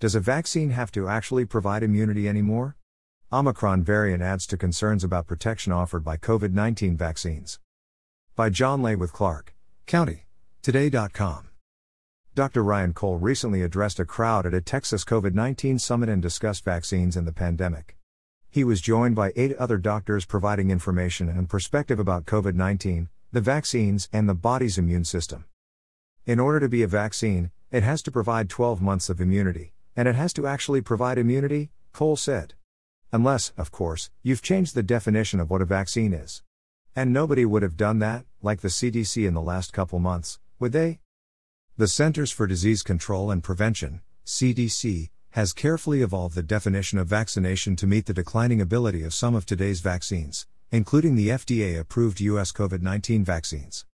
Does a vaccine have to actually provide immunity anymore? Omicron variant adds to concerns about protection offered by COVID 19 vaccines. By John Ley with Clark County. Today.com. Dr. Ryan Cole recently addressed a crowd at a Texas COVID 19 summit and discussed vaccines and the pandemic. He was joined by eight other doctors providing information and perspective about COVID 19, the vaccines, and the body's immune system. In order to be a vaccine, it has to provide 12 months of immunity, and it has to actually provide immunity, Cole said. Unless, of course, you've changed the definition of what a vaccine is. And nobody would have done that, like the CDC in the last couple months, would they? The Centers for Disease Control and Prevention, CDC, has carefully evolved the definition of vaccination to meet the declining ability of some of today's vaccines, including the FDA approved U.S. COVID 19 vaccines.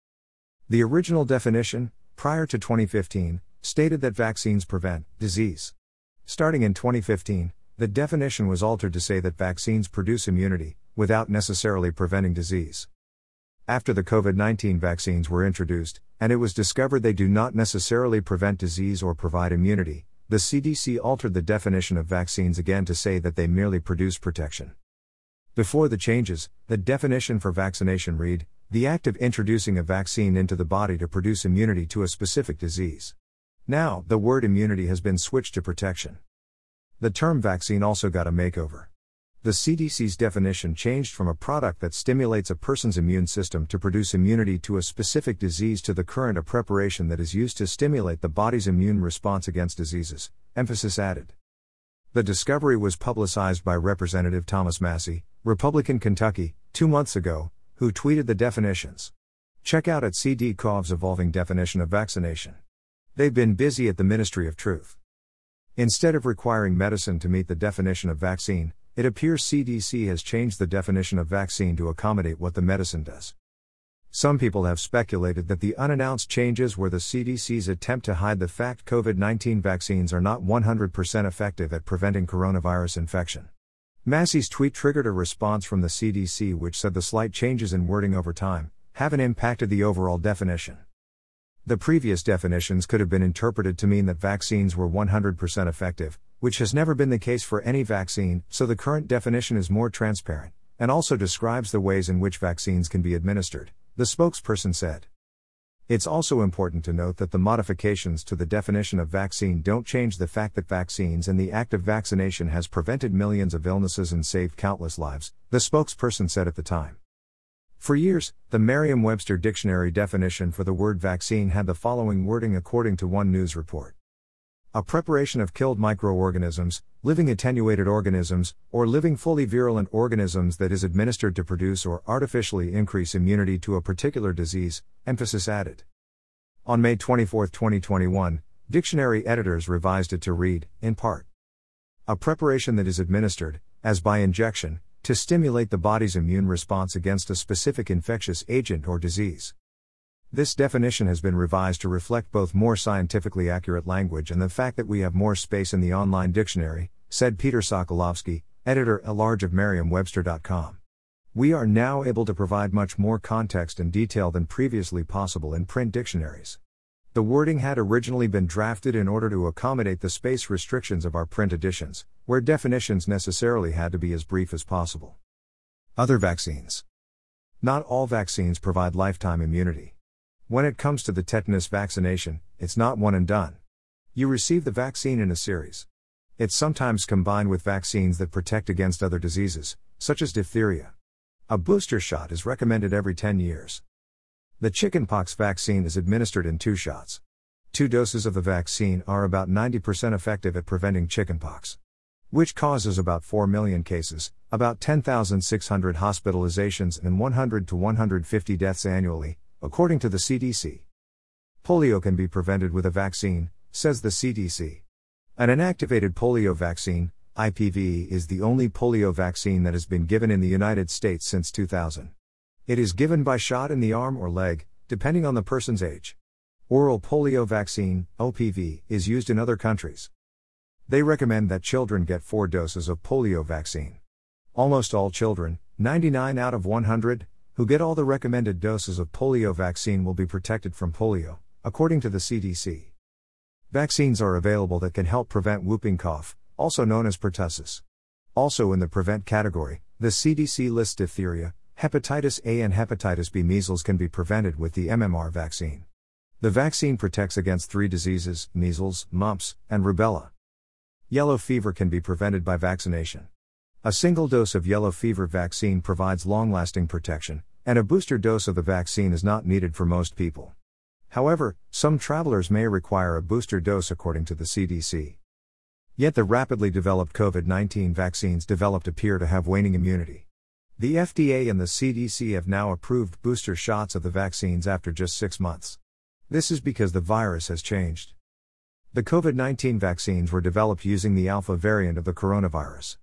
The original definition, prior to 2015, stated that vaccines prevent disease. Starting in 2015, the definition was altered to say that vaccines produce immunity, without necessarily preventing disease. After the COVID 19 vaccines were introduced, and it was discovered they do not necessarily prevent disease or provide immunity, the CDC altered the definition of vaccines again to say that they merely produce protection. Before the changes, the definition for vaccination read the act of introducing a vaccine into the body to produce immunity to a specific disease. Now, the word immunity has been switched to protection. The term vaccine also got a makeover. The CDC's definition changed from a product that stimulates a person's immune system to produce immunity to a specific disease to the current a preparation that is used to stimulate the body's immune response against diseases, emphasis added. The discovery was publicized by Representative Thomas Massie, Republican Kentucky, two months ago, who tweeted the definitions. Check out at CDCgov's evolving definition of vaccination. They've been busy at the Ministry of Truth. Instead of requiring medicine to meet the definition of vaccine, it appears CDC has changed the definition of vaccine to accommodate what the medicine does. Some people have speculated that the unannounced changes were the CDC's attempt to hide the fact COVID 19 vaccines are not 100% effective at preventing coronavirus infection. Massie's tweet triggered a response from the CDC which said the slight changes in wording over time haven't impacted the overall definition. The previous definitions could have been interpreted to mean that vaccines were 100% effective, which has never been the case for any vaccine, so the current definition is more transparent, and also describes the ways in which vaccines can be administered, the spokesperson said. It's also important to note that the modifications to the definition of vaccine don't change the fact that vaccines and the act of vaccination has prevented millions of illnesses and saved countless lives, the spokesperson said at the time. For years, the Merriam Webster dictionary definition for the word vaccine had the following wording according to one news report A preparation of killed microorganisms, living attenuated organisms, or living fully virulent organisms that is administered to produce or artificially increase immunity to a particular disease, emphasis added. On May 24, 2021, dictionary editors revised it to read, in part, a preparation that is administered, as by injection, to stimulate the body's immune response against a specific infectious agent or disease. This definition has been revised to reflect both more scientifically accurate language and the fact that we have more space in the online dictionary, said Peter Sokolowski, editor at large of Merriam-Webster.com. We are now able to provide much more context and detail than previously possible in print dictionaries. The wording had originally been drafted in order to accommodate the space restrictions of our print editions, where definitions necessarily had to be as brief as possible. Other vaccines. Not all vaccines provide lifetime immunity. When it comes to the tetanus vaccination, it's not one and done. You receive the vaccine in a series. It's sometimes combined with vaccines that protect against other diseases, such as diphtheria. A booster shot is recommended every 10 years. The chickenpox vaccine is administered in two shots. Two doses of the vaccine are about 90% effective at preventing chickenpox, which causes about 4 million cases, about 10,600 hospitalizations, and 100 to 150 deaths annually, according to the CDC. Polio can be prevented with a vaccine, says the CDC. An inactivated polio vaccine, IPV, is the only polio vaccine that has been given in the United States since 2000. It is given by shot in the arm or leg, depending on the person's age. Oral polio vaccine, OPV, is used in other countries. They recommend that children get four doses of polio vaccine. Almost all children, 99 out of 100, who get all the recommended doses of polio vaccine will be protected from polio, according to the CDC. Vaccines are available that can help prevent whooping cough, also known as pertussis. Also in the prevent category, the CDC lists diphtheria, hepatitis A, and hepatitis B. Measles can be prevented with the MMR vaccine. The vaccine protects against three diseases measles, mumps, and rubella. Yellow fever can be prevented by vaccination. A single dose of yellow fever vaccine provides long lasting protection, and a booster dose of the vaccine is not needed for most people. However, some travelers may require a booster dose according to the CDC. Yet the rapidly developed COVID 19 vaccines developed appear to have waning immunity. The FDA and the CDC have now approved booster shots of the vaccines after just six months. This is because the virus has changed. The COVID 19 vaccines were developed using the alpha variant of the coronavirus.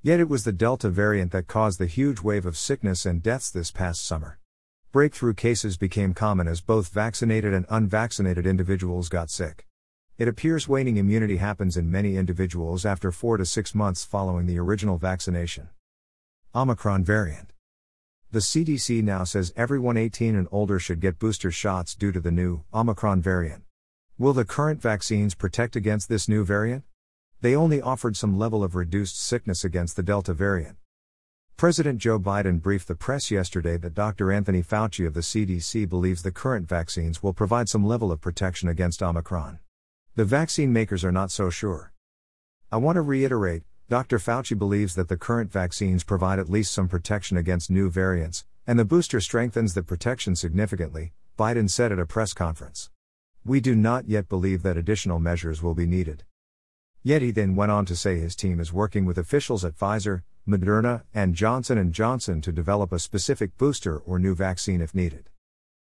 Yet it was the delta variant that caused the huge wave of sickness and deaths this past summer. Breakthrough cases became common as both vaccinated and unvaccinated individuals got sick. It appears waning immunity happens in many individuals after 4 to 6 months following the original vaccination. Omicron variant. The CDC now says everyone 18 and older should get booster shots due to the new Omicron variant. Will the current vaccines protect against this new variant? They only offered some level of reduced sickness against the Delta variant. President Joe Biden briefed the press yesterday that Dr. Anthony Fauci of the CDC believes the current vaccines will provide some level of protection against Omicron. The vaccine makers are not so sure. I want to reiterate Dr. Fauci believes that the current vaccines provide at least some protection against new variants, and the booster strengthens the protection significantly, Biden said at a press conference. We do not yet believe that additional measures will be needed. Yet he then went on to say his team is working with officials at Pfizer, Moderna, and Johnson & Johnson to develop a specific booster or new vaccine if needed.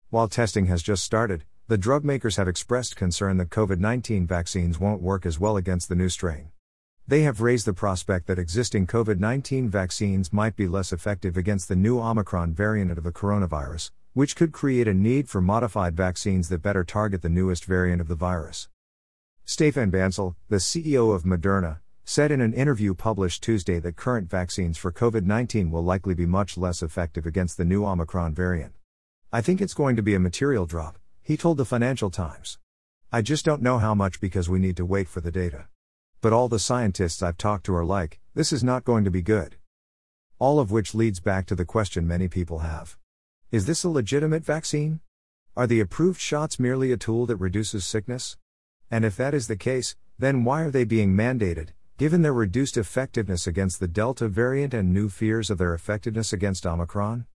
While testing has just started, the drug makers have expressed concern that COVID-19 vaccines won't work as well against the new strain. They have raised the prospect that existing COVID 19 vaccines might be less effective against the new Omicron variant of the coronavirus, which could create a need for modified vaccines that better target the newest variant of the virus. Stefan Bancel, the CEO of Moderna, said in an interview published Tuesday that current vaccines for COVID 19 will likely be much less effective against the new Omicron variant. I think it's going to be a material drop, he told the Financial Times. I just don't know how much because we need to wait for the data. But all the scientists I've talked to are like, this is not going to be good. All of which leads back to the question many people have Is this a legitimate vaccine? Are the approved shots merely a tool that reduces sickness? And if that is the case, then why are they being mandated, given their reduced effectiveness against the Delta variant and new fears of their effectiveness against Omicron?